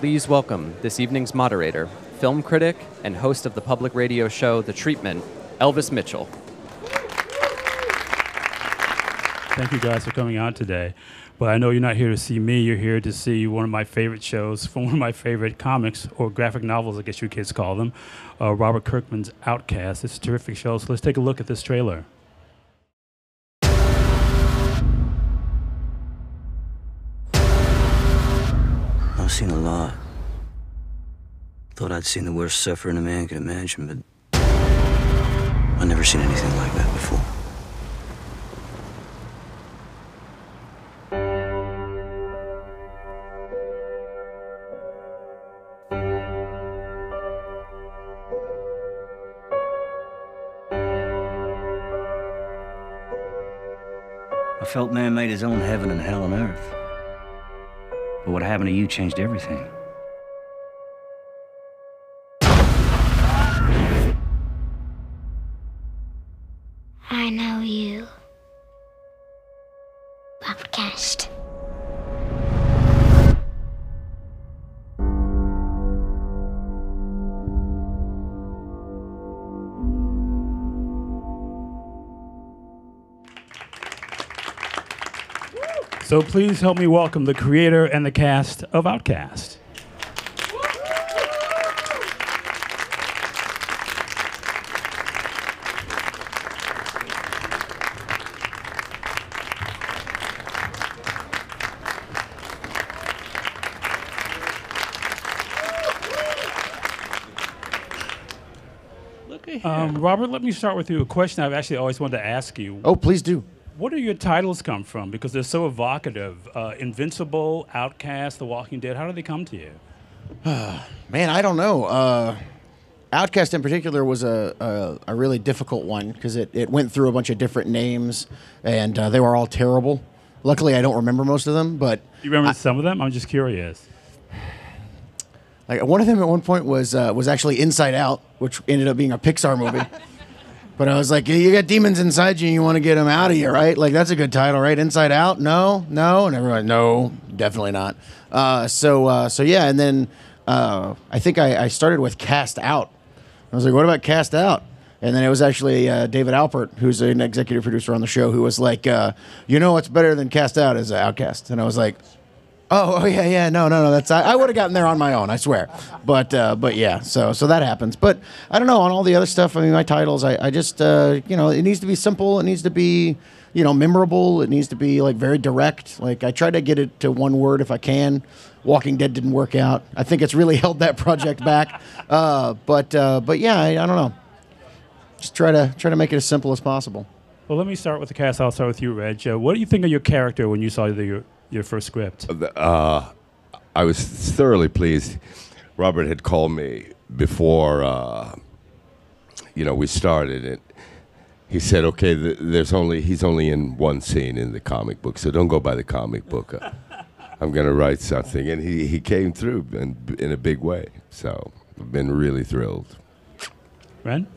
please welcome this evening's moderator, film critic, and host of the public radio show The Treatment, Elvis Mitchell. Thank you guys for coming out today. But I know you're not here to see me, you're here to see one of my favorite shows from one of my favorite comics, or graphic novels, I guess you kids call them, uh, Robert Kirkman's Outcast. It's a terrific show, so let's take a look at this trailer. I've seen a lot. Thought I'd seen the worst suffering a man could imagine, but I've never seen anything like that before. I felt man made his own heaven and hell on earth. But what happened to you changed everything. So please help me welcome the creator and the cast of Outcast. Look at Um, Robert, let me start with you. A question I've actually always wanted to ask you. Oh, please do. What do your titles come from? Because they're so evocative. Uh, Invincible, Outcast, The Walking Dead. How do they come to you? Man, I don't know. Uh, Outcast in particular was a, a, a really difficult one because it, it went through a bunch of different names and uh, they were all terrible. Luckily, I don't remember most of them, but You remember some of them? I'm just curious. like one of them at one point was uh, was actually Inside Out, which ended up being a Pixar movie. but I was like, you got demons inside you, and you want to get them out of you, right? Like that's a good title, right? Inside Out, no, no, and everyone, no, definitely not. Uh, so uh, so yeah, and then uh, I think I, I started with Cast Out. I was like, what about Cast Out? And then it was actually uh, David Alpert, who's an executive producer on the show, who was like, uh, you know what's better than Cast Out is Outcast. And I was like, oh, oh yeah, yeah, no, no, no. That's I, I would have gotten there on my own, I swear. But uh, but yeah, so so that happens. But I don't know on all the other stuff. I mean, my titles, I, I just uh, you know, it needs to be simple. It needs to be you know memorable. It needs to be like very direct. Like I try to get it to one word if I can. Walking Dead didn't work out. I think it's really held that project back. Uh, but uh, but yeah, I, I don't know. Just try to try to make it as simple as possible. Well, let me start with the cast. I'll start with you, Reg. Uh, what do you think of your character when you saw the, your, first script? uh, I was thoroughly pleased. Robert had called me before, uh, you know, we started it. He said, "Okay, th- there's only he's only in one scene in the comic book, so don't go by the comic book. Uh, I'm going to write something." And he, he came through in, in a big way. So I've been really thrilled. Wrenn?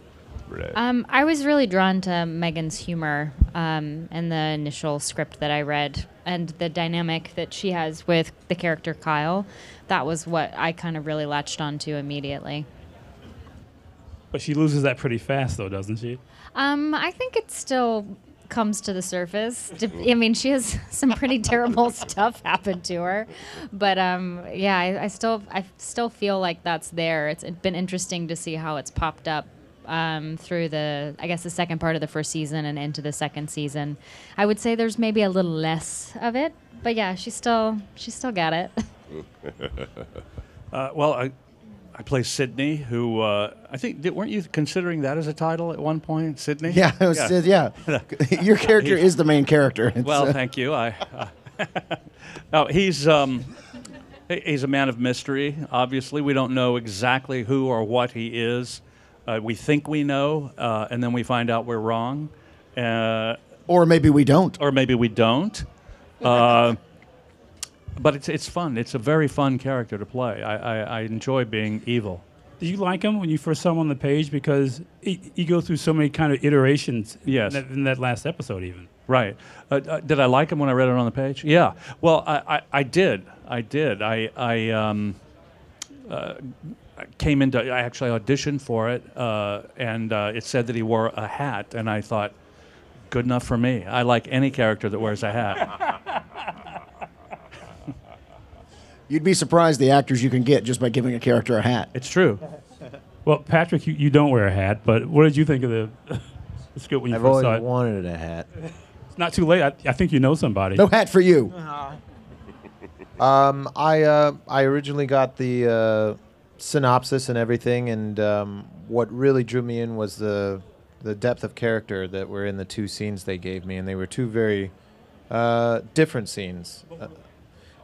Um, I was really drawn to Megan's humor um, in the initial script that I read, and the dynamic that she has with the character Kyle. That was what I kind of really latched onto immediately. But she loses that pretty fast, though, doesn't she? Um, I think it still comes to the surface. I mean, she has some pretty terrible stuff happen to her, but um, yeah, I, I still I still feel like that's there. It's been interesting to see how it's popped up um, through the I guess the second part of the first season and into the second season. I would say there's maybe a little less of it, but yeah, she's still she's still got it. Uh, well, I, I play Sydney, who uh, I think did, weren't you considering that as a title at one point, Sydney? Yeah, it was, yeah. Your character is the main character. It's, Well, uh, thank you. I. Uh, no, he's um, he's a man of mystery. Obviously, we don't know exactly who or what he is. Uh, we think we know, uh, and then we find out we're wrong. Uh, or maybe we don't. Or maybe we don't. Uh, but it's it's fun. It's a very fun character to play. I, I, I enjoy being evil. Did you like him when you first saw him on the page? Because he, he goes through so many kind of iterations Yes. in, that, in that last episode, even. Right. Uh, uh, did I like him when I read it on the page? Yeah. Well, I, I, I did. I did. I, I, um, uh, came into. I actually auditioned for it, uh, and uh, it said that he wore a hat, and I thought, good enough for me. I like any character that wears a hat. You'd be surprised the actors you can get just by giving a character a hat. It's true. Well, Patrick, you, you don't wear a hat, but what did you think of the, the script when you I've first always saw it? i wanted a hat. It's not too late. I, I think you know somebody. No hat for you. Um, I uh, I originally got the uh, synopsis and everything, and um, what really drew me in was the the depth of character that were in the two scenes they gave me, and they were two very uh, different scenes. Uh,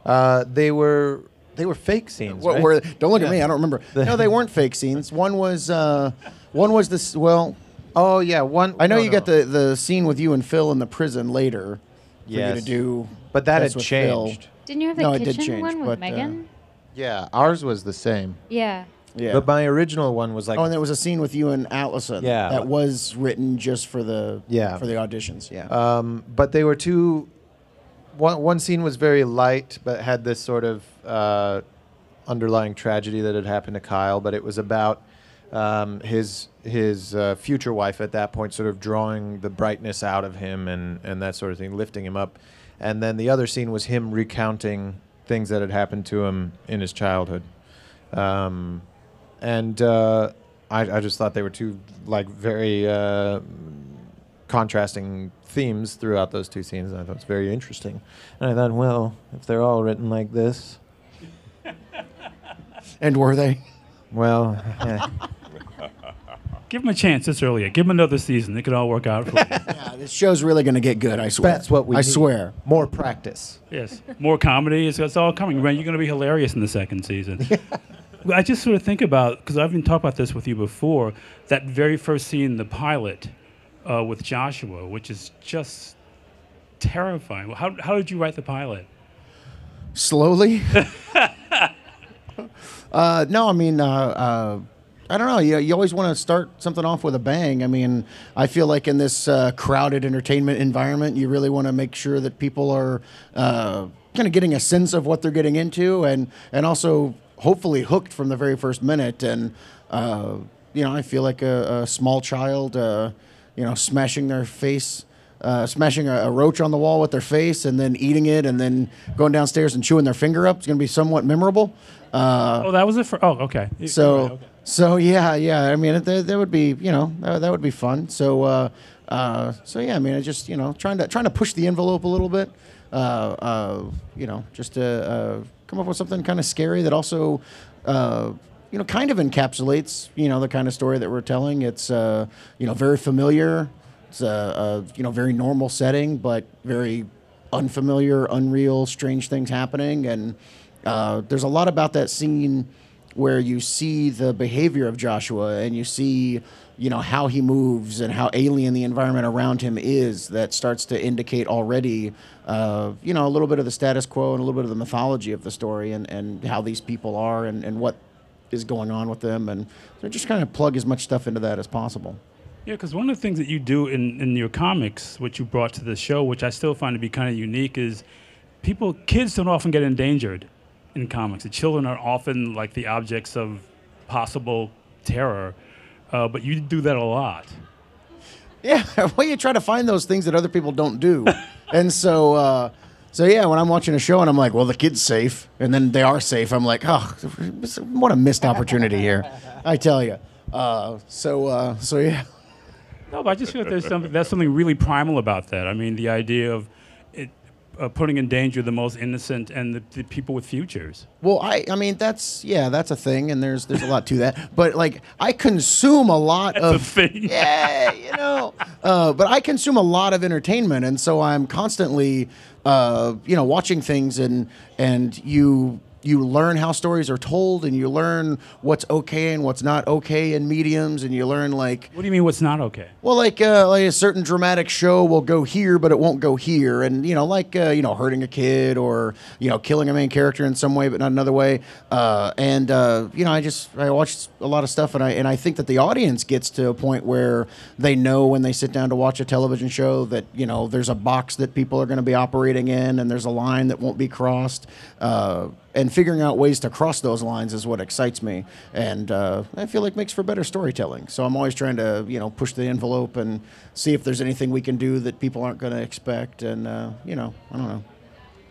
uh, they were they were fake scenes. What right? were? Don't look at me. I don't remember. no, they weren't fake scenes. One was. Uh, one was this. Well, Oh yeah, one. I know no, you no. got the the scene with you and Phil in the prison later. For you to do. but that That's had with Phil. changed. Didn't you have the No, it did kitchen change, one with but, uh, Megan? Yeah, ours was the same. yeah. Yeah. But my original one was like oh, and there was a scene with you and Allison. Yeah. That was written just for the. Yeah. For the auditions. Yeah. Um, but they were two. One one scene was very light, but had this sort of uh, underlying tragedy that had happened to Kyle. But it was about um, his his uh, future wife at that point, sort of drawing the brightness out of him and and that sort of thing, lifting him up. And then the other scene was him recounting things that had happened to him in his childhood. Um, and uh, I, I just thought they were two like very uh, contrasting themes throughout those two scenes. And I thought it was very interesting. And I thought, well, if they're all written like this, and were they? well, eh. Give him a chance It's earlier. Give him another season. It could all work out for you. Yeah, this show's really going to get good. I swear. that's what we. I need. swear. more practice. yes. More comedy. It's, it's all coming. Wrenn, you're going to be hilarious in the second season. I just sort of think about, because I've been talking about this with you before, that very first scene the pilot uh, with Joshua, which is just terrifying. How, how did you write the pilot? Slowly. uh, no, I mean, uh, uh, I don't know. You, you always want to start something off with a bang. I mean, I feel like in this uh, crowded entertainment environment, you really want to make sure that people are uh, kind of getting a sense of what they're getting into, and and also hopefully hooked from the very first minute. And uh, you know, I feel like a, a small child, uh, you know, smashing their face. Uh, smashing a, a roach on the wall with their face and then eating it and then going downstairs and chewing their finger up. It's going to be somewhat memorable. Uh, Oh, that was it for. Oh, okay. So, right, okay. So yeah, yeah. I mean, that, that would be, you know, that, that would be fun. So, uh, uh, so yeah. I mean, I just, you know, trying to trying to push the envelope a little bit. Uh, uh, you know, just to uh, come up with something kind of scary that also, uh, you know, kind of encapsulates, you know, the kind of story that we're telling. It's, you know, very familiar. It's a, a you know very normal setting, but very unfamiliar, unreal, strange things happening. And there's a lot about that scene where you see the behavior of Joshua and you see, you know, how he moves and how alien the environment around him is that starts to indicate already, uh, you know, a little bit of the status quo and a little bit of the mythology of the story and, and how these people are and, and what is going on with them. And so just kind of plug as much stuff into that as possible. Yeah, because one of the things that you do in, in your comics, which you brought to the show, which I still find to be kind of unique, is people, kids don't often get endangered in comics. The children are often like the objects of possible terror, uh, but you do that a lot. Yeah, well, you try to find those things that other people don't do, and so, uh, so yeah. When I'm watching a show and I'm like, "Well, the kid's safe," and then they are safe, I'm like, "Oh, what a missed opportunity here!" I tell you. Uh, so, uh, so yeah. No, but I just feel like there's something that's something really primal about that. I mean, the idea of uh, putting in danger the most innocent and the, the people with futures. Well, I, I mean, that's yeah, that's a thing, and there's there's a lot to that. But like, I consume a lot That's of a thing. yeah, you know. Uh, but I consume a lot of entertainment, and so I'm constantly, uh, you know, watching things, and and you you learn how stories are told, and you learn what's okay and what's not okay in mediums, and you learn like What do you mean? What's not okay? well, like uh, like a certain dramatic show will go here, but it won't go here, and you know, like uh, you know, hurting a kid or you know, killing a main character in some way, but not another way. Uh, and uh, you know, I just I watch a lot of stuff, and I and I think that the audience gets to a point where they know when they sit down to watch a television show that you know there's a box that people are going to be operating in, and there's a line that won't be crossed. And figuring out ways to cross those lines is what excites me, and uh, I feel like makes for better storytelling. So I'm always trying to you know push the envelope and see if there's anything we can do that people aren't going to expect, and uh, you know I don't know.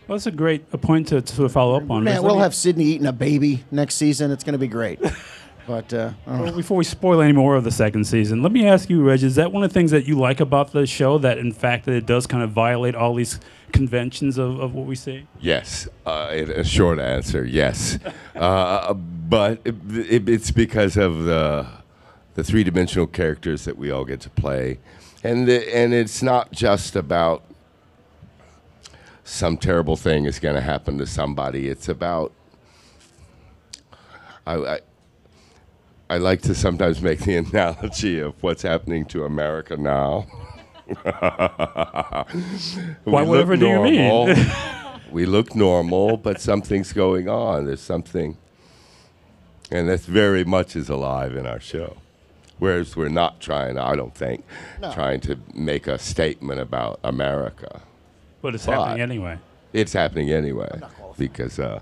Well, that's a great point to, to follow up on. Man, we'll have Sydney eating a baby next season. It's going to be great. But uh, I don't know. Well, before we spoil any more of the second season, let me ask you, Reg, is that one of the things that you like about the show? That in fact that it does kind of violate all these conventions of, of what we see? Yes, uh, in a short answer, yes. uh, but it, it, it's because of the the three dimensional characters that we all get to play, and the, and it's not just about some terrible thing is going to happen to somebody. It's about I, I I like to sometimes make the analogy of what's happening to America now. Why, whatever look do you mean? we look normal, but something's going on. There's something, and that's very much is alive in our show. Whereas we're not trying, I don't think, trying to make a statement about America. But it's But- happening anyway. It's happening anyway because uh,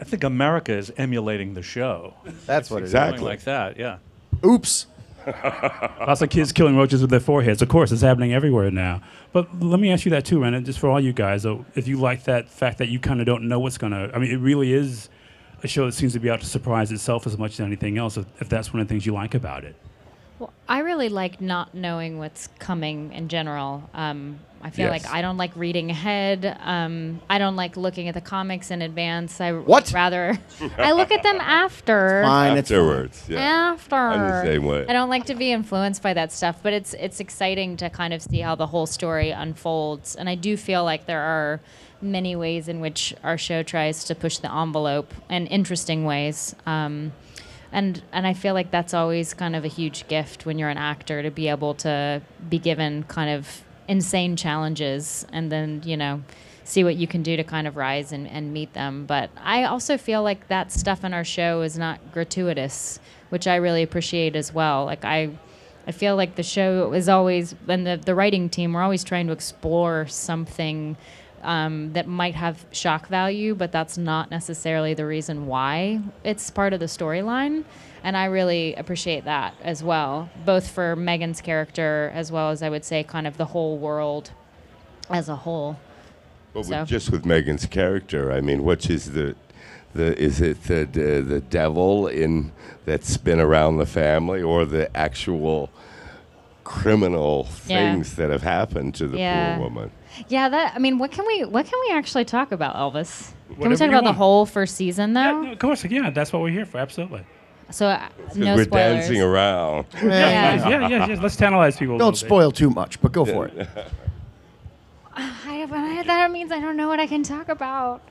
I think America is emulating the show. That's what it is. Exactly. Something like that, yeah. Oops. Lots of kids killing roaches with their foreheads. Of course, it's happening everywhere now. But let me ask you that too, Wrenn, just for all you guys, if you like that fact that you kind of don't know what's going to. I mean, it really is a show that seems to be out to surprise itself as much as anything else, if, if that's one of the things you like about it. Well, I really like not knowing what's coming in general. Um, I feel Yes. like I don't like reading ahead. Um, I don't like looking at the comics in advance. I What? rather I look at them after. It's fine. afterwards, yeah. After. I'm the same way. I don't like to be influenced by that stuff, but it's it's exciting to kind of see how the whole story unfolds. And I do feel like there are many ways in which our show tries to push the envelope in interesting ways. Um, and and I feel like that's always kind of a huge gift when you're an actor to be able to be given kind of insane challenges and then you know see what you can do to kind of rise and, and meet them. But I also feel like that stuff in our show is not gratuitous, which I really appreciate as well. Like I I feel like the show is always and the, the writing team we're always trying to explore something um, that might have shock value, but that's not necessarily the reason why it's part of the storyline. And I really appreciate that as well, both for Megan's character as well as I would say kind of the whole world as a whole. But with, just with Megan's character, I mean, which is the, the is it the, the the devil in that's been around the family, or the actual criminal Yeah. things that have happened to the Yeah. poor woman? Yeah, that I mean, what can we what can we actually talk about, Elvis? Can we talk you about the whole first season Yeah, though? no, of course, yeah, that's what we're here for, absolutely. So uh, 'Cause no we're spoilers. dancing around. Yeah. Yeah, yeah, yeah, yeah, let's tantalize people. Don't little bit. spoil too much, but go for it. I, I, that means I don't know what I can talk about.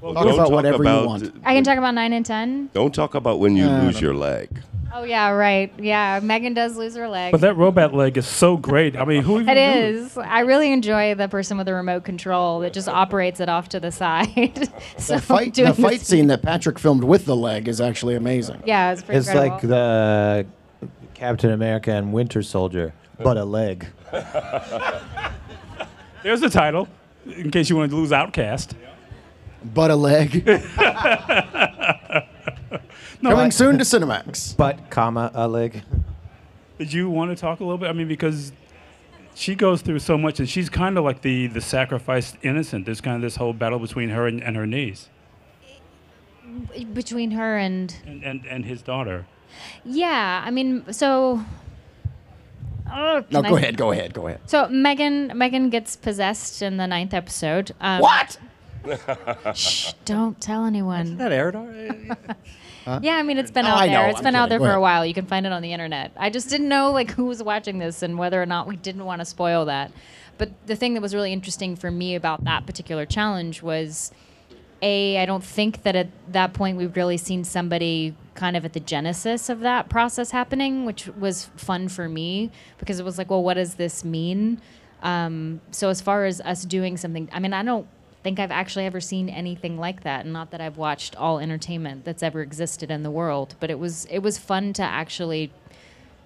Talk about talk whatever you want. I can talk about nine and ten. Don't talk about when you No, lose your leg. Oh yeah, right. Yeah, Megan does lose her leg. But that robot leg is so great. I mean, who even It knew? is. I really enjoy the person with the remote control that just operates it off to the side. so The fight, the fight this- scene that Patrick filmed with the leg is actually amazing. Yeah, it's pretty It's incredible. like the Captain America and Winter Soldier, but a leg. There's the title, in case you want to lose Outcast. But a leg. Coming soon to Cinemax. But, comma, a leg. Did you want to talk a little bit? I mean, because she goes through so much, and she's kind of like the the sacrificed innocent. There's kind of this whole battle between her and, and her niece between her and and, and, and his daughter. yeah. I mean, so. Oh, No, go I- ahead, go ahead, go ahead. So Megan Megan gets possessed in the ninth episode. Um, What? Shh, don't tell anyone. Isn't That aired already? Yeah, I mean it's been Oh, out I know, there. It's I'm been out there. Go for a ahead. while. You can find it on the internet. I just didn't know like who was watching this and whether or not we didn't want to spoil that. But the thing that was really interesting for me about that particular challenge was a I don't think that at that point we've really seen somebody kind of at the genesis of that process happening, which was fun for me because it was like, well, what does this mean? Um, so as far as us doing something, I mean, I don't think I've actually ever seen anything like that, and not that I've watched all entertainment that's ever existed in the world, but it was it was fun to actually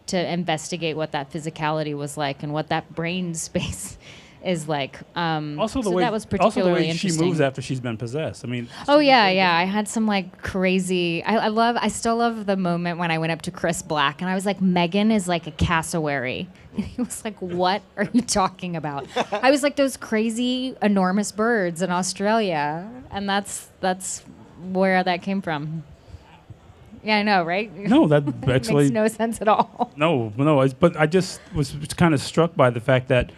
to investigate what that physicality was like and what that brain space is like. Um, Also, the so way that was also the particularly way she moves after she's been possessed. I mean, Oh yeah, yeah. I had some like crazy. I, I love. I still love the moment when I went up to Chris Black and I was like, "Megan is like a cassowary." He was like, "What are you talking about?" I was like, "Those crazy, enormous birds in Australia," and that's that's where that came from. Yeah, I know, right? no, that actually makes no sense at all. No, no. it's- But I just was kind of struck by the fact that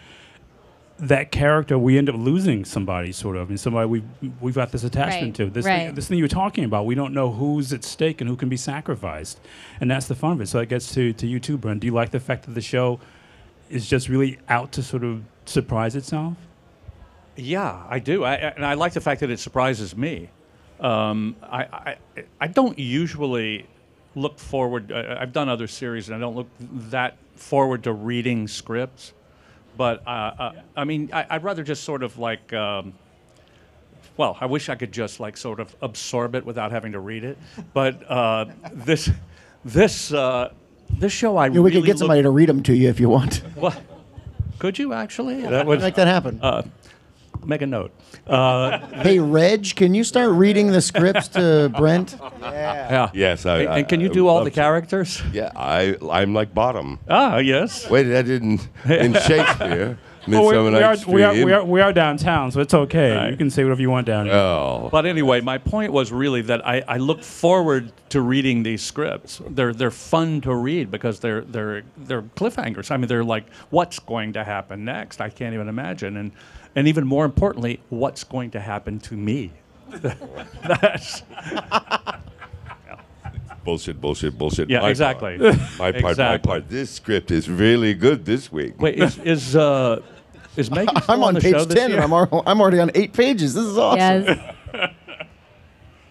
that character we end up losing somebody, sort of, and somebody we we've got this attachment Right, to. This right. thing, this thing you're talking about, we don't know who's at stake and who can be sacrificed, and that's the fun of it. So it gets to to you too, Brent. Do you like the fact that the show is just really out to sort of surprise itself? Yeah, I do, I, I- and I like the fact that it surprises me. Um, I, I I don't usually look forward. Uh, I've done other series, and I don't look that forward to reading scripts. But uh, uh, I mean, I, I'd rather just sort of like. Um, well, I wish I could just like sort of absorb it without having to read it. But uh, this this uh, this show, I Yeah, we really could get look- somebody to read them to you if you want. What? Could you actually? That would Make that happen. uh, make a note. Uh, hey, Reg, can you start reading the scripts to Brent? yeah. Yes, I. And, I- and can you I do all love the to. characters? Yeah, I I'm like Bottom. Ah, yes. Wait, that didn't in Shakespeare. Well, we, we, are, we, are, we, are, we are downtown, so it's okay. Right. You can say whatever you want down here. Oh, But anyway, my point was really that I, I look forward to reading these scripts. They're they're fun to read because they're they're they're cliffhangers. I mean, they're like, what's going to happen next? I can't even imagine. And and even more importantly, what's going to happen to me? That's bullshit, bullshit, bullshit. Yeah, My exactly. part. My part, my part. This script is really good this week. wait. Is is uh is Megan still I'm on the show page this 10 year? and I'm, I'm already on eight pages. This is awesome. Yes.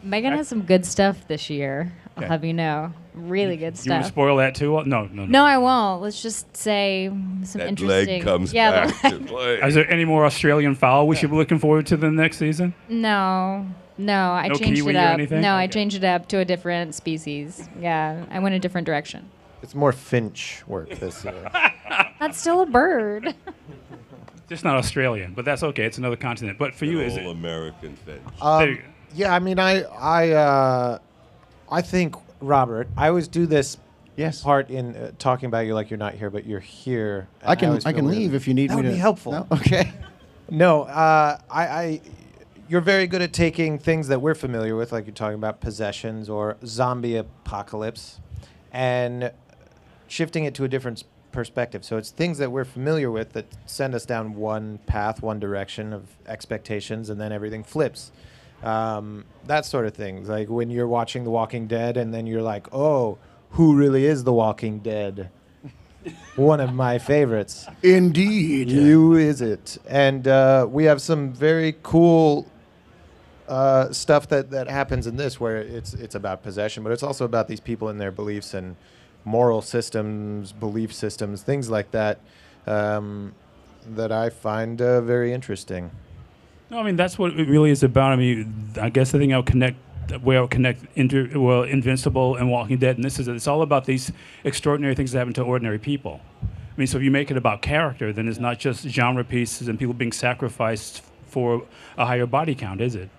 Megan has some good stuff this year. I'll Okay. have you know, really good stuff. you want to stuff. spoil that too? No, no, no. No, I won't. Let's just say some that interesting. leg comes yeah, back to play. Is there any more Australian fowl we should be looking forward to the next season? No, no, I No changed kiwi it up. anything? No, I changed it up to a different species. Yeah, I went a different direction. It's more Finch work this year. That's still a bird. Just not Australian, but that's okay. It's another continent. But for you, is All it? American Finch. there you Um, go. yeah, I mean, I, I, uh, I think Robert. I always do this Yes. part in uh, talking about you like you're not here, but you're here. I can always I feel can weird. leave if you need that me would to. be helpful. No? Okay. No, uh, I, I, you're very good at taking things that we're familiar with, like you're talking about possessions or zombie apocalypse, and shifting it to a different s- perspective. So it's things that we're familiar with that send us down one path, one direction of expectations, and then everything flips. Um, that sort of things, like when you're watching The Walking Dead, and then you're like, oh, who really is The Walking Dead? One of my favorites. Indeed. You is it? And uh, we have some very cool uh, stuff that, that happens in this, where it's it's about possession, but it's also about these people and their beliefs and moral systems, belief systems, things like that, um, that I find uh, very interesting. No, I mean that's what it really is about. I mean, I guess the thing I'll connect, where I'll connect, inter, well, Invincible and Walking Dead, and this is it's all about these extraordinary things that happen to ordinary people. I mean, so if you make it about character, then it's not just genre pieces and people being sacrificed for a higher body count, is it?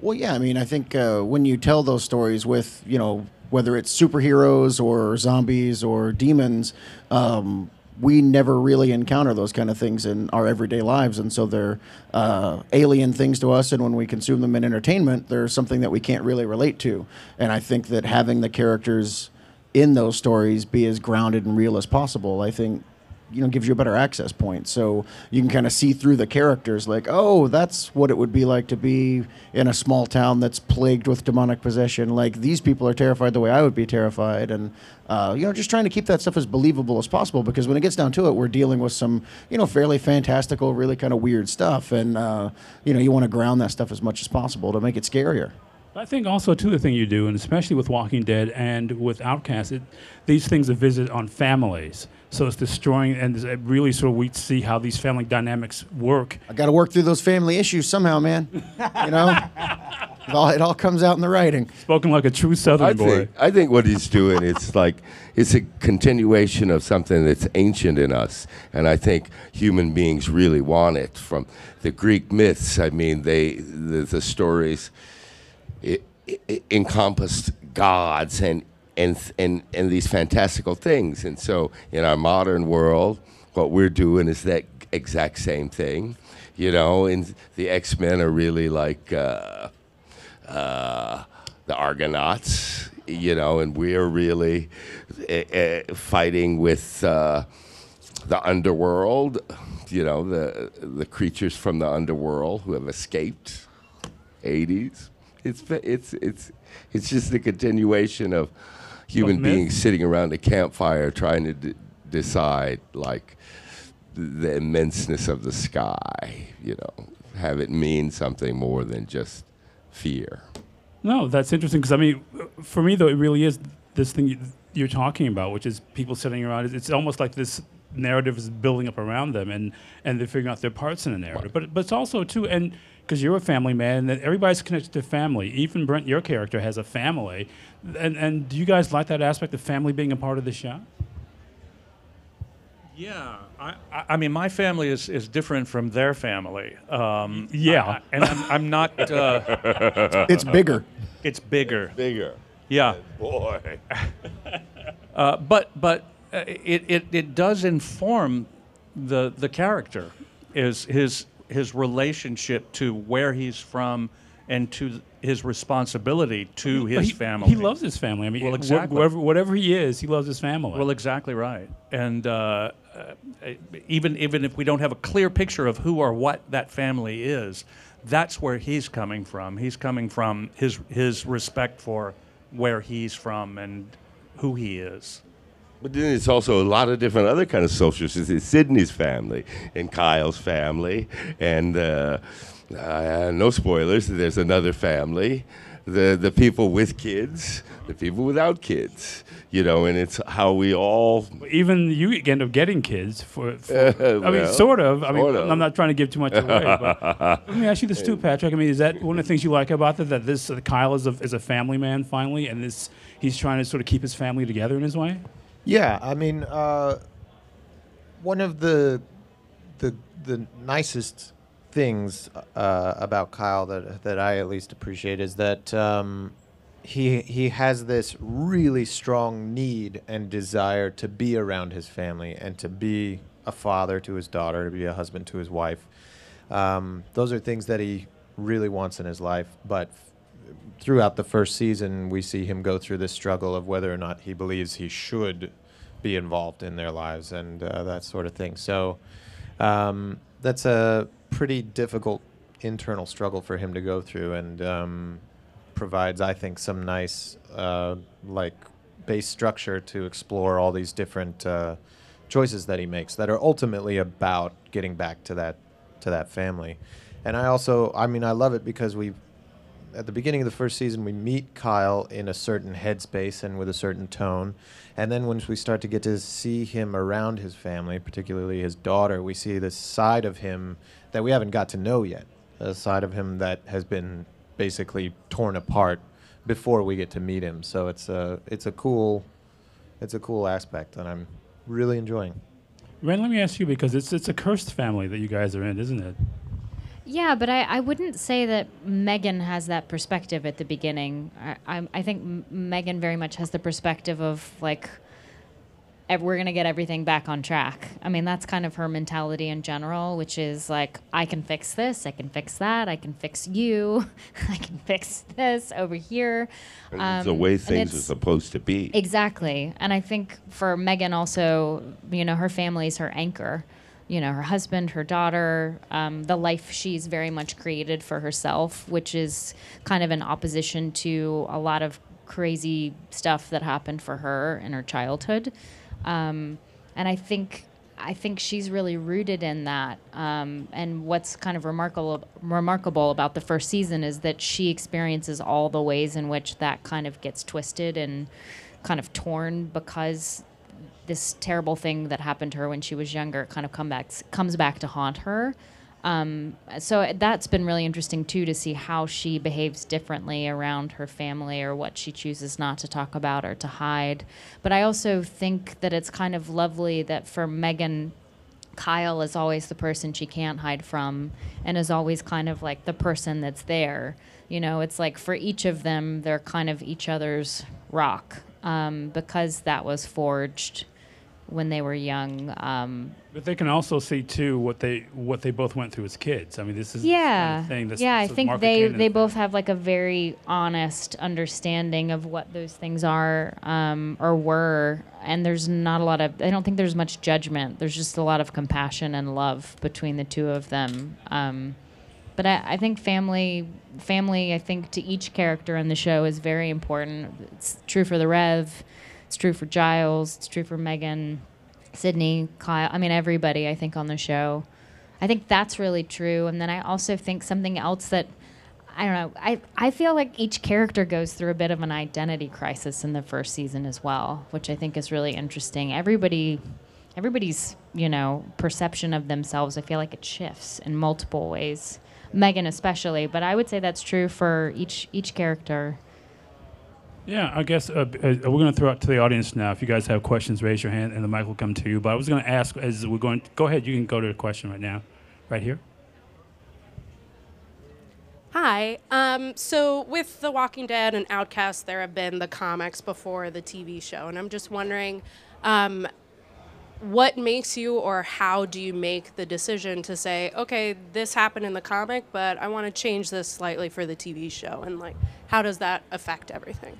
Well, yeah. I mean, I think uh, when you tell those stories with, you know, whether it's superheroes or zombies or demons, um, we never really encounter those kind of things in our everyday lives, and so they're uh, alien things to us. And when we consume them in entertainment, they're something that we can't really relate to. And I think that having the characters in those stories be as grounded and real as possible, I think you know gives you a better access point. So you can kind of see through the characters like oh that's what it would be like to be in a small town that's plagued with demonic possession. Like these people are terrified the way i would be terrified. And uh, you know just trying to keep that stuff as believable as possible because when it gets down to it we're dealing with some you know fairly fantastical really kind of weird stuff. And uh, you know you want to ground that stuff as much as possible to make it scarier. I think also too the thing you do, and especially with Walking Dead and with Outcast, it, these things are visit on families. So it's destroying, and it really sort of we see how these family dynamics work. I got to work through those family issues somehow, man. You know, it all, it all comes out in the writing. Spoken like a true Southern I boy. think, I think what he's doing, it's like, it's a continuation of something that's ancient in us. And I think human beings really want it from the Greek myths. I mean, they, the, the stories it, it encompassed gods and, and, and, and these fantastical things. And so in our modern world, what we're doing is that exact same thing. You know, and the X Men are really like, uh, uh, the Argonauts, you know, and we're really uh, uh, fighting with uh, the underworld, you know, the the creatures from the underworld who have escaped. 80s. It's it's it's it's just a continuation of human beings sitting around a campfire trying to d- decide like the immenseness of the sky, you know, have it mean something more than just fear. No, that's interesting because I mean, for me though, it really is this thing you, you're talking about, which is people sitting around. It's- It's almost like this narrative is building up around them, and and they're figuring out their parts in the narrative. But but it's also too, and because you're a family man, that everybody's connected to family. Even Brent, your character has a family, and and do you guys like that aspect of family being a part of the show? Yeah, I, I- I mean, my family is, is different from their family. Um, Yeah. I- and I'm, I'm not. Uh, It's bigger. it's bigger. Bigger. Yeah, Boy. uh, but but uh, it, it, it does inform the the character, is his his relationship to where he's from, and to his responsibility to his he, family. He loves his family. I mean, Well, exactly. wherever, whatever he is, he loves his family. Well, exactly right. And uh, uh, even even if we don't have a clear picture of who or what that family is, that's where he's coming from. He's coming from his his respect for where he's from and who he is. But then it's also a lot of different other kind of social. It's Sydney's family and Kyle's family, and uh, uh, no spoilers. There's another family, the the people with kids, the people without kids. You know, and it's how we all. even you end up getting kids for. for I mean, sort of. I mean, of. I'm not trying to give too much away. but let me ask you this too, Patrick. I mean, is that one of the things you like about that? That this uh, Kyle is a is a family man finally, and this he's trying to sort of keep his family together in his way. Yeah, I mean, uh, one of the the the nicest things uh, about Kyle that that I at least appreciate is that um, he he has this really strong need and desire to be around his family and to be a father to his daughter, to be a husband to his wife. Um, those are things that he really wants in his life, but throughout the first season, we see him go through this struggle of whether or not he believes he should be involved in their lives and uh, that sort of thing. So um, that's a pretty difficult internal struggle for him to go through, and um, provides, I think, some nice uh, like base structure to explore all these different uh, choices that he makes that are ultimately about getting back to that to that family. And I also, I mean, I love it because we at the beginning of the first season, we meet Kyle in a certain headspace and with a certain tone. And then once we start to get to see him around his family, particularly his daughter, we see this side of him that we haven't got to know yet. A side of him that has been basically torn apart before we get to meet him. So it's a it's a cool it's a cool aspect and I'm really enjoying. Wrenn, let me ask you because it's it's a cursed family that you guys are in, isn't it? Yeah, but I, I wouldn't say that Megan has that perspective at the beginning. I, I, I think M- Megan very much has the perspective of like, ev- we're going to get everything back on track. I mean, that's kind of her mentality in general, which is like, I can fix this, I can fix that, I can fix you, I can fix this over here. It's the Um, way things are supposed to be. Exactly. And I think for Megan also, you know, her family's her anchor. You know, her husband, her daughter, um, the life she's very much created for herself, which is kind of in opposition to a lot of crazy stuff that happened for her in her childhood. Um, and I think I think she's really rooted in that. Um, and what's kind of remarkable remarkable about the first season is that she experiences all the ways in which that kind of gets twisted and kind of torn because this terrible thing that happened to her when she was younger kind of come back, comes back to haunt her. Um, so that's been really interesting too to see how she behaves differently around her family or what she chooses not to talk about or to hide. But I also think that it's kind of lovely that for Megan, Kyle is always the person she can't hide from and is always kind of like the person that's there. You know, it's like for each of them, they're kind of each other's rock um, because that was forged when they were young. Um, But they can also see too what they what they both went through as kids. I mean, this is the yeah, kind of thing that's, yeah. I think they they both have like a very honest understanding of what those things are um, or were, and there's not a lot of. I don't think there's much judgment. There's just a lot of compassion and love between the two of them. Um, but I, I think family, family. I think to each character in the show is very important. It's true for the Rev. It's true for Giles. It's true for Megan, Sydney, Kyle. I mean, everybody. I think on the show. I think that's really true. And then I also think something else that I don't know. I I feel like each character goes through a bit of an identity crisis in the first season as well, which I think is really interesting. Everybody everybody's, you know, perception of themselves, I feel like it shifts in multiple ways. Megan especially, but I would say that's true for each each character. Yeah, I guess uh, uh, we're going to throw out to the audience now. If you guys have questions, raise your hand, and the mic will come to you. But I was going to ask, as we're going, go ahead. You can go to the question right now, right here. Hi. Um, so, with The Walking Dead and Outcast, there have been the comics before the TV show, and I'm just wondering, um, what makes you, or how do you make the decision to say, okay, this happened in the comic, but I want to change this slightly for the TV show, and like, how does that affect everything?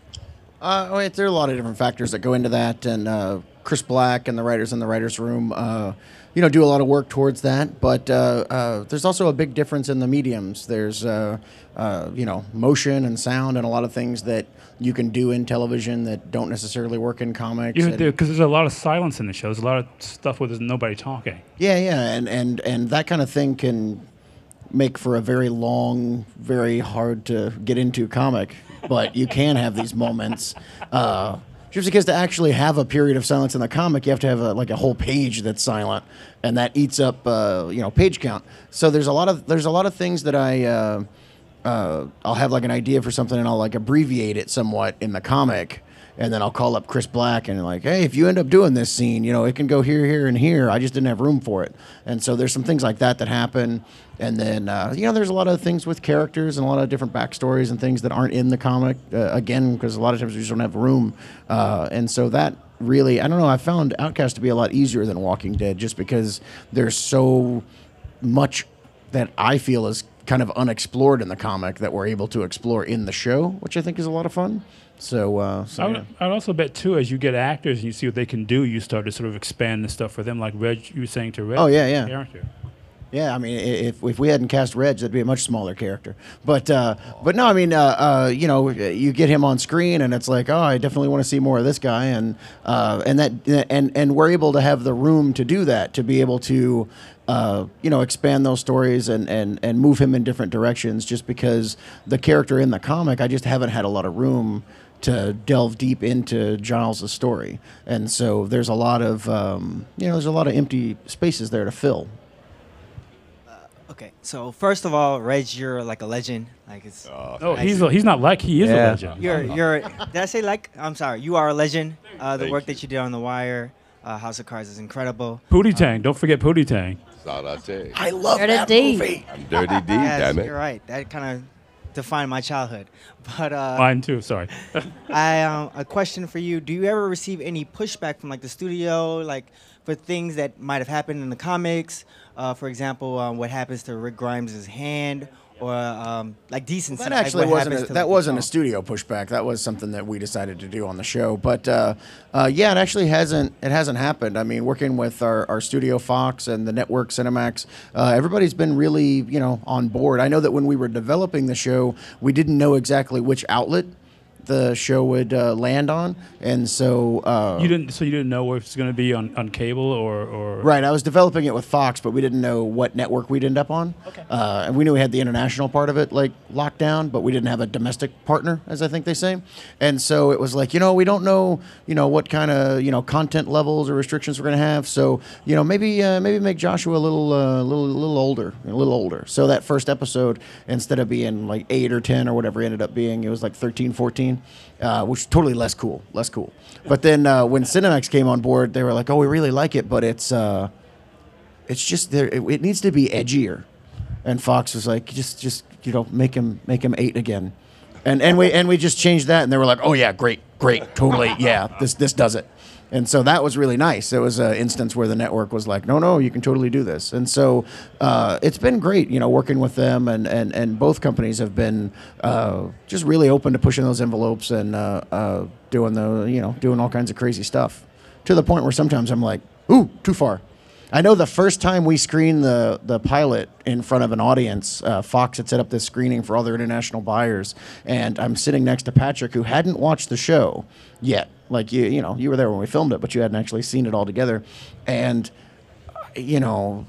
Uh, wait, there are a lot of different factors that go into that, and uh, Chris Black and the writers in the writers' room, uh, you know, do a lot of work towards that. But uh, uh, there's also a big difference in the mediums. There's, uh, uh, you know, motion and sound, and a lot of things that you can do in television that don't necessarily work in comics. Yeah, because there's a lot of silence in the show. There's a lot of stuff where there's nobody talking. Yeah, yeah, and and and that kind of thing can make for a very long, very hard to get into comic, but you can have these moments. Because to actually have a period of silence in the comic, you have to have a, like a whole page that's silent, and that eats up uh, you know page count. So there's a lot of there's a lot of things that I. Uh, uh, I'll have like an idea for something and I'll like abbreviate it somewhat in the comic. And then I'll call up Chris Black and like, hey, if you end up doing this scene, you know, it can go here, here, and here. I just didn't have room for it. And so there's some things like that that happen. And then, uh, you know, there's a lot of things with characters and a lot of different backstories and things that aren't in the comic. Uh, again, because a lot of times we just don't have room. Uh, and so that really, I don't know, I found Outcast to be a lot easier than Walking Dead just because there's so much that I feel is kind of unexplored in the comic that we're able to explore in the show, which I think is a lot of fun. So, uh, so I yeah. would, I'd also bet too, as you get actors and you see what they can do, you start to sort of expand the stuff for them, like Reg, you were saying to Reg. Oh, yeah, yeah. Character. Yeah, I mean, if, if we hadn't cast Reg, that'd be a much smaller character. But uh, but no, I mean, uh, uh, you know, you get him on screen, and it's like, oh, I definitely want to see more of this guy, and uh, and that and and we're able to have the room to do that, to be able to. Uh, you know, expand those stories and, and, and move him in different directions just because the character in the comic, I just haven't had a lot of room to delve deep into Giles' story. And so there's a lot of, um, you know, there's a lot of empty spaces there to fill. Okay, so first of all, Reg, you're like a legend. Like it's. No, he's a, he's not like he is a legend. You're you're. did I say like? I'm sorry. You are a legend. Uh, the work that you did on The Wire, uh, House of Cards is incredible. Pootie Tang. Don't forget Pootie Tang. Sarate. I love Dirty that D. movie. I'm Dirty D, yes, damn it. you're right. That kind of defined my childhood. But uh, Mine too. Sorry. I um, a question for you. Do you ever receive any pushback from like the studio, like for things that might have happened in the comics? Uh, for example, um, what happens to Rick Grimes' hand, or um, like decency. That actually what wasn't a, that like, wasn't a studio pushback. That was something that we decided to do on the show. But uh, uh, yeah, it actually hasn't it hasn't happened. I mean, working with our, our studio Fox and the network Cinemax, uh, everybody's been really you know on board. I know that when we were developing the show, we didn't know exactly which outlet the show would uh, land on, and so uh, You didn't. So you didn't know where it's going to be on, on cable or or. Right, I was developing it with Fox, but we didn't know what network we'd end up on. Okay. Uh, and we knew we had the international part of it like locked down, but we didn't have a domestic partner, as I think they say. And so it was like, you know, we don't know, you know, what kind of you know content levels or restrictions we're going to have. So you know, maybe uh, maybe make Joshua a little uh, little little older, a little older. So that first episode, instead of being like eight or ten or whatever ended up being, it was like 13, 14, uh, which is totally less cool, less cool. But then uh, when Cinemax came on board, they were like, oh, we really like it, but it's uh, it's just there. It, it needs to be edgier. And Fox was like, just just you know, make him make him eight again. And and we and we just changed that, and they were like, oh yeah, great, great, totally, yeah, this this does it. And so that was really nice. It was an instance where the network was like, no, no, you can totally do this. And so uh, it's been great, you know, working with them. And, and, and both companies have been uh, just really open to pushing those envelopes and uh, uh, doing the, you know, doing all kinds of crazy stuff to the point where sometimes I'm like, ooh, too far. I know the first time we screened the the pilot in front of an audience, uh, Fox had set up this screening for all their international buyers, and I'm sitting next to Patrick, who hadn't watched the show yet. Like you, you know, you were there when we filmed it, but you hadn't actually seen it all together, and you know.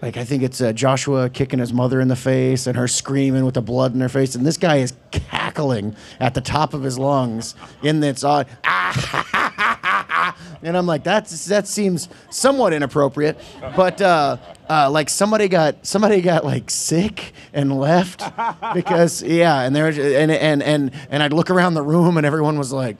Like I think it's uh, Joshua kicking his mother in the face and her screaming with the blood in her face, and this guy is cackling at the top of his lungs in this uh, and I'm like, that's that seems somewhat inappropriate, but uh, uh, like somebody got somebody got like sick and left because yeah, and there and and and and I'd look around the room and everyone was like,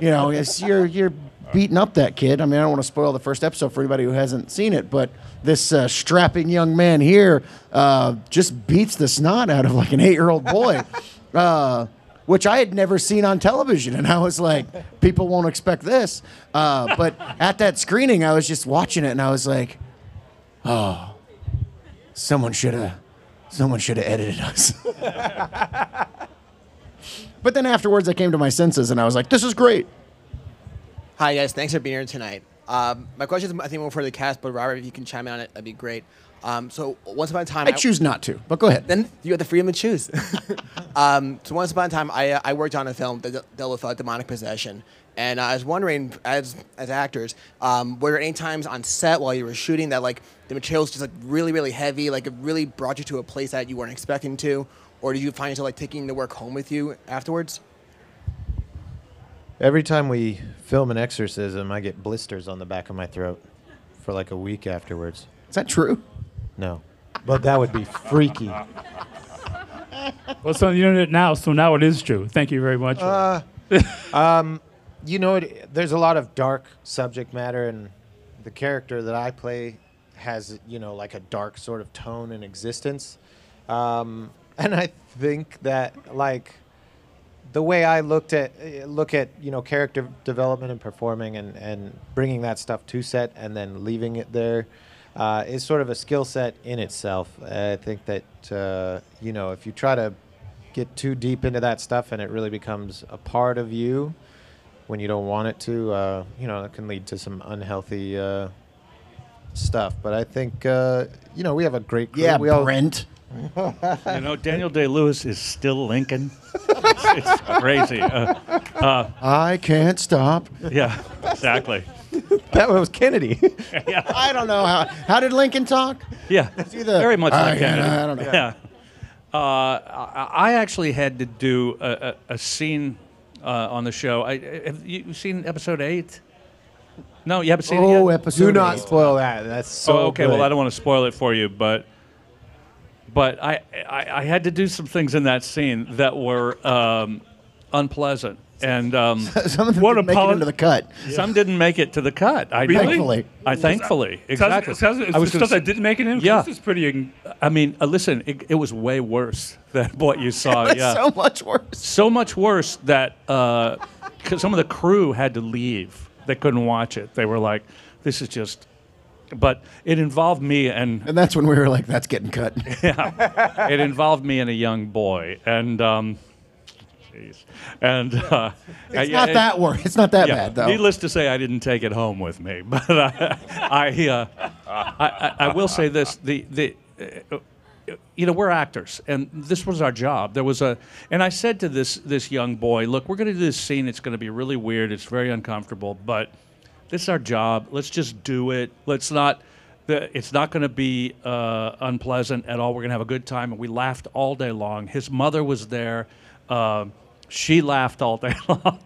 you know, it's, you're you're beating up that kid. I mean, I don't want to spoil the first episode for anybody who hasn't seen it, but this uh, strapping young man here uh, just beats the snot out of like an eight-year-old boy. Uh, which I had never seen on television. And I was like, people won't expect this. Uh, but at that screening, I was just watching it and I was like, oh, someone should have, someone should have edited us. but then afterwards, I came to my senses and I was like, this is great. Hi guys, thanks for being here tonight. Um, my question is, I think more for the cast, but Robert, if you can chime in on it, that'd be great. Um, so once upon a time, I choose not to, but go ahead. Then you have the freedom to choose. um, so once upon a time, I, uh, I worked on a film that dealt with uh, demonic possession, and I was wondering, as as actors, um, were there any times on set while you were shooting that like the materials just like really really heavy, like it really brought you to a place that you weren't expecting to, or did you find yourself like taking the work home with you afterwards? Every time we film an exorcism, I get blisters on the back of my throat for like a week afterwards. Is that true? No. But that would be freaky. Well, it's on the internet now, so now it is true. Thank you very much. Uh, um, you know, it, there's a lot of dark subject matter, and the character that I play has, you know, like a dark sort of tone and existence. Um, and I think that, like, the way I looked at look at you know character development and performing and and bringing that stuff to set and then leaving it there uh, is sort of a skill set in itself. I think that uh, you know if you try to get too deep into that stuff and it really becomes a part of you when you don't want it to, uh, you know, it can lead to some unhealthy uh, stuff. But I think uh, you know we have a great crew. Yeah, we all- Brent. You know, Daniel Day Lewis is still Lincoln. it's, it's crazy. Uh, uh, I can't stop. yeah, exactly. that was Kennedy. yeah, I don't know how. How did Lincoln talk? yeah. he the- Very much I like can't- Kennedy. I don't know. Yeah. Uh, I, I actually had to do a, a, a scene uh, on the show. I, have you seen episode eight? No, you haven't seen it yet. Oh, episode. Do not eight. spoil that. That's so. oh, okay. Well. I don't want to spoil it for you, but but I, I I had to do some things in that scene that were um, unpleasant, and um, Some of them What didn't make it apolo- into the cut. some didn't make it to the cut. I Really? Thankfully. I thankfully exactly. It's, it's, it's I was stuff gonna that didn't make it in. 'Cause Yeah. This is pretty. I mean, uh, listen, it, it was way worse than what you saw. It's yeah, so much worse. so much worse that uh, 'cause some of the crew had to leave. They couldn't watch it. They were like, "This is just." But it involved me and And that's when we were like, that's getting cut. yeah, it involved me and a young boy, and um, jeez, and uh, It's not that worse. It's not that yeah, bad though. Needless to say, I didn't take it home with me, but I, I, uh, I, I, I will say this: the the uh, you know, we're actors, and this was our job. There was a, and I said to this this young boy, "Look, we're going to do this scene. It's going to be really weird. It's very uncomfortable, but this is our job. Let's just do it. Let's not." The, it's not going to be uh, unpleasant at all. We're going to have a good time, and we laughed all day long. His mother was there. Uh, she laughed all day long.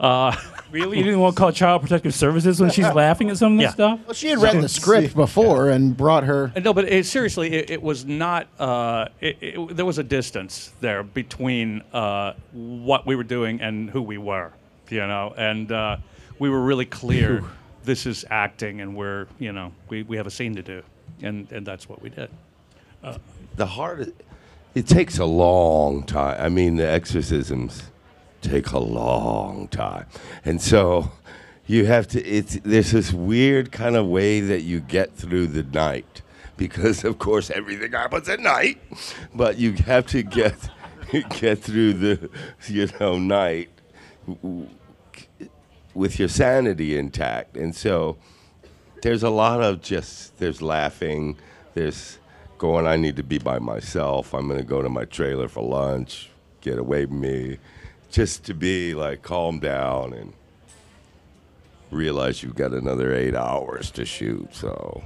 Uh, really? You didn't want to call Child Protective Services when she's laughing at some of this Yeah. stuff? Well, she had read the script before and brought her. No, but it, seriously, it, it was not. Uh, it, it, there was a distance there between uh, what we were doing and who we were, you know, and uh, we were really clear. this is acting, and we're, you know, we, we have a scene to do, and and that's what we did. Uh, the hard it takes a long time. I mean the exorcisms take a long time. And so you have to it's there's this weird kind of way that you get through the night because of course everything happens at night. But you have to get get through the you know night. w- with your sanity intact. And so there's a lot of just there's laughing there's going i need to be by myself i'm to go to my trailer for lunch get away from me just to be like calm down and realize you've got another eight hours to shoot so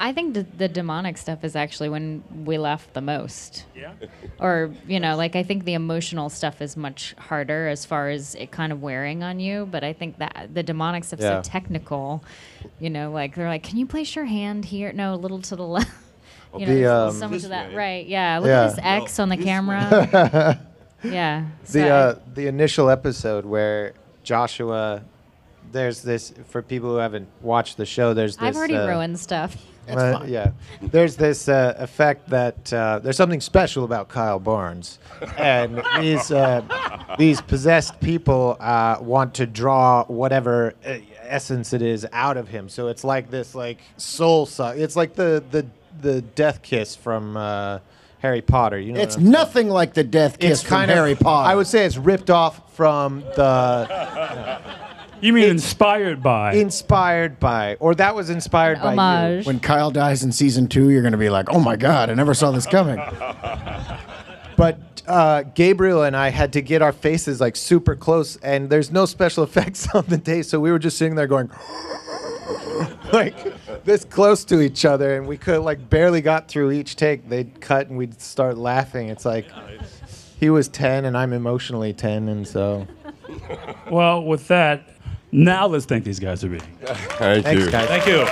I think the, the demonic stuff is actually when we laugh the most. Yeah. Or, you know, like I think the emotional stuff is much harder as far as it kind of wearing on you. But I think that the demonic stuff's Yeah. so technical. You know, like they're like, can you place your hand here? No, a little to the left. You know, The, there's um, so much of that. way. Right. Yeah. Look Yeah. at this X on the camera. yeah. So the uh, the initial episode where Joshua, there's this for people who haven't watched the show. There's this. I've already uh, ruined stuff. Uh, Yeah, there's this uh, effect that uh, there's something special about Kyle Barnes, and these uh, these possessed people uh, want to draw whatever uh, essence it is out of him. So it's like this like soul suck. It's like the the the death kiss from. Uh, Harry Potter, you know. It's what I'm saying? nothing like the death kiss It's from kind of Harry Potter. I would say it's ripped off from the You mean inspired by? inspired by, or that was inspired by you. When Kyle dies in season two, you're going to be like, oh my God, I never saw this coming. But uh, Gabriel and I had to get our faces like super close, and there's no special effects on the day, so we were just sitting there going, like this close to each other, and we could like barely got through each take. They'd cut, and we'd start laughing. It's like he was ten, and I'm emotionally ten, and so. Well, with that, now let's thank these guys for being. Thank Thanks, you. guys. Thank you.